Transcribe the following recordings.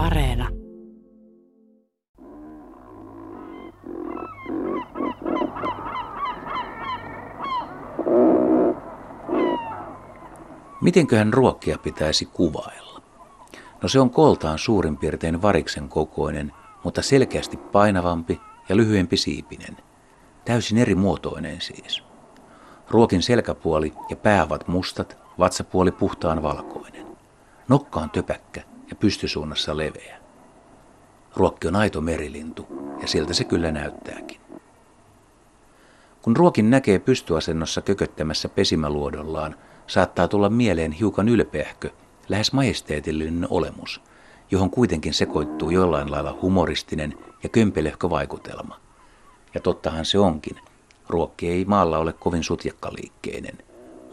Areena. Mitenköhän ruokkia pitäisi kuvailla? No se on koltaan suurin piirtein variksen kokoinen, mutta selkeästi painavampi ja lyhyempi siipinen. Täysin eri muotoinen siis. Ruokin selkäpuoli ja pää ovat mustat, vatsapuoli puhtaan valkoinen. Nokka on töpäkkä ja pystysuunnassa leveä. Ruokki on aito merilintu ja siltä se kyllä näyttääkin. Kun ruokin näkee pystyasennossa kököttämässä pesimäluodollaan, saattaa tulla mieleen hiukan ylpeähkö, lähes majesteetillinen olemus, johon kuitenkin sekoittuu jollain lailla humoristinen ja kömpelehkö vaikutelma. Ja tottahan se onkin. Ruokki ei maalla ole kovin sutjakkaliikkeinen,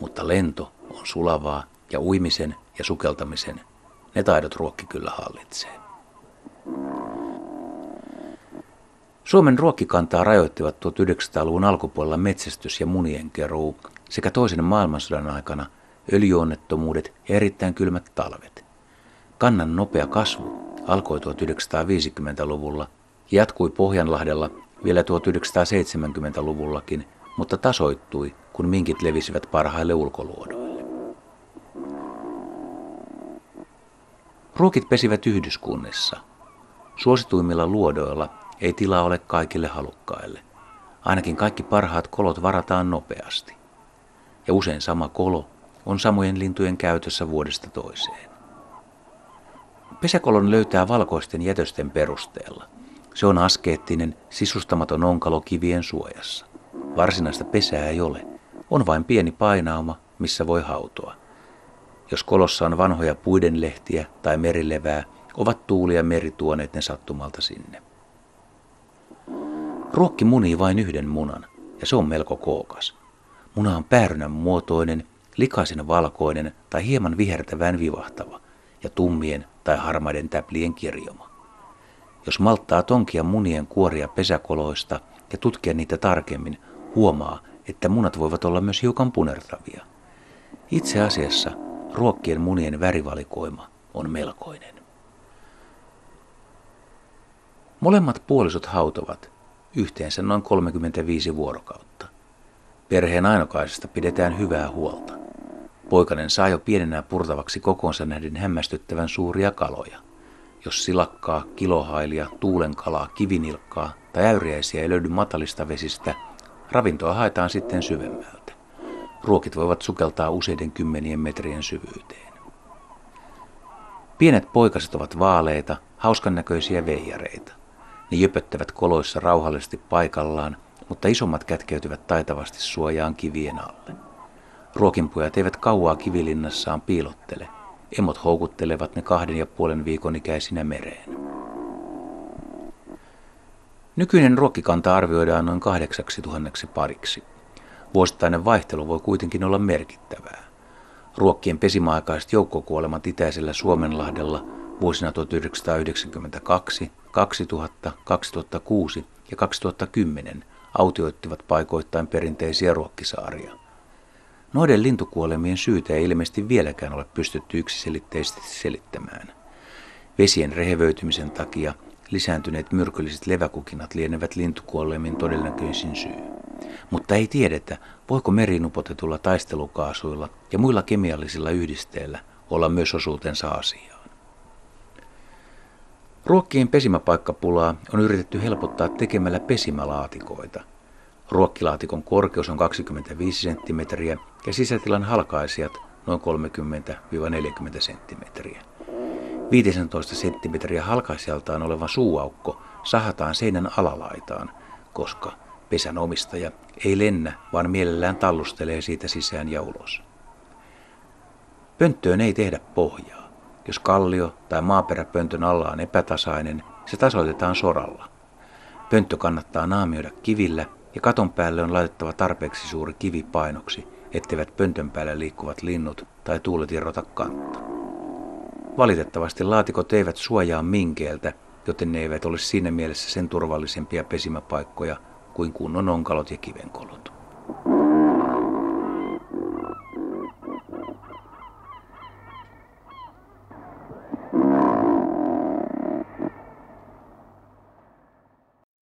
mutta lento on sulavaa ja uimisen ja sukeltamisen ne taidot ruokki kyllä hallitsee. Suomen ruokkikantaa rajoittivat 1900-luvun alkupuolella metsästys ja munien keruu sekä toisen maailmansodan aikana öljyonnettomuudet ja erittäin kylmät talvet. Kannan nopea kasvu alkoi 1950-luvulla ja jatkui Pohjanlahdella vielä 1970-luvullakin, mutta tasoittui, kun minkit levisivät parhaille ulkoluodoille. Ruokit pesivät yhdyskunnissa. Suosituimmilla luodoilla ei tilaa ole kaikille halukkaille. Ainakin kaikki parhaat kolot varataan nopeasti. Ja usein sama kolo on samojen lintujen käytössä vuodesta toiseen. Pesäkolon löytää valkoisten jätösten perusteella. Se on askeettinen, sisustamaton onkalo kivien suojassa. Varsinaista pesää ei ole. On vain pieni painauma, missä voi hautoa. Jos kolossa on vanhoja puidenlehtiä tai merilevää, ovat tuuli ja meri tuoneet ne sattumalta sinne. Ruokki munii vain yhden munan, ja se on melko kookas. Muna on päärynän muotoinen, likaisen valkoinen tai hieman vihertävän vivahtava ja tummien tai harmaiden täplien kirjoma. Jos malttaa tonkia munien kuoria pesäkoloista ja tutkia niitä tarkemmin, huomaa, että munat voivat olla myös hiukan punertavia. Itse asiassa ruokkien munien värivalikoima on melkoinen. Molemmat puolisot hautovat yhteensä noin 35 vuorokautta. Perheen ainokaisesta pidetään hyvää huolta. Poikanen saa jo pienenä purtavaksi kokonsa nähden hämmästyttävän suuria kaloja. Jos silakkaa, kilohailia, tuulenkalaa, kivinilkkaa tai äyriäisiä ei löydy matalista vesistä, ravintoa haetaan sitten syvemmältä. Ruokit voivat sukeltaa useiden kymmenien metrien syvyyteen. Pienet poikaset ovat vaaleita, hauskan näköisiä veijareita. Ne jöpöttävät koloissa rauhallisesti paikallaan, mutta isommat kätkeytyvät taitavasti suojaan kivien alle. Ruokinpojat eivät kauaa kivilinnassaan piilottele. Emot houkuttelevat ne kahden ja puolen viikon ikäisinä mereen. Nykyinen ruokkikanta arvioidaan noin kahdeksaksi tuhanneksi pariksi. Vuosittainen vaihtelu voi kuitenkin olla merkittävää. Ruokkien pesimäaikaiset joukkokuolemat itäisellä Suomenlahdella vuosina 1992, 2000, 2006 ja 2010 autioittivat paikoittain perinteisiä ruokkisaaria. Noiden lintukuolemien syytä ei ilmeisesti vieläkään ole pystytty yksiselitteisesti selittämään. Vesien rehevöitymisen takia lisääntyneet myrkylliset leväkukinat lienevät lintukuolemien todennäköisin syy. Mutta ei tiedetä, voiko merinupotetulla taistelukaasuilla ja muilla kemiallisilla yhdisteillä olla myös osuutensa asiaan. Ruokkien pesimäpaikkapulaa on yritetty helpottaa tekemällä pesimälaatikoita. Ruokkilaatikon korkeus on 25 cm ja sisätilan halkaisijat noin 30-40 cm. 15 cm halkaisijaltaan oleva suuaukko sahataan seinän alalaitaan, koska pesän omistaja ei lennä, vaan mielellään tallustelee siitä sisään ja ulos. Pönttöön ei tehdä pohjaa. Jos kallio tai maaperä pöntön alla on epätasainen, se tasoitetaan soralla. Pönttö kannattaa naamioida kivillä ja katon päälle on laitettava tarpeeksi suuri kivi painoksi, etteivät pöntön päällä liikkuvat linnut tai tuulet irrota kantta. Valitettavasti laatikot eivät suojaa minkeeltä, joten ne eivät ole siinä mielessä sen turvallisempia pesimäpaikkoja kuin kunnon onkalot ja kivenkolot.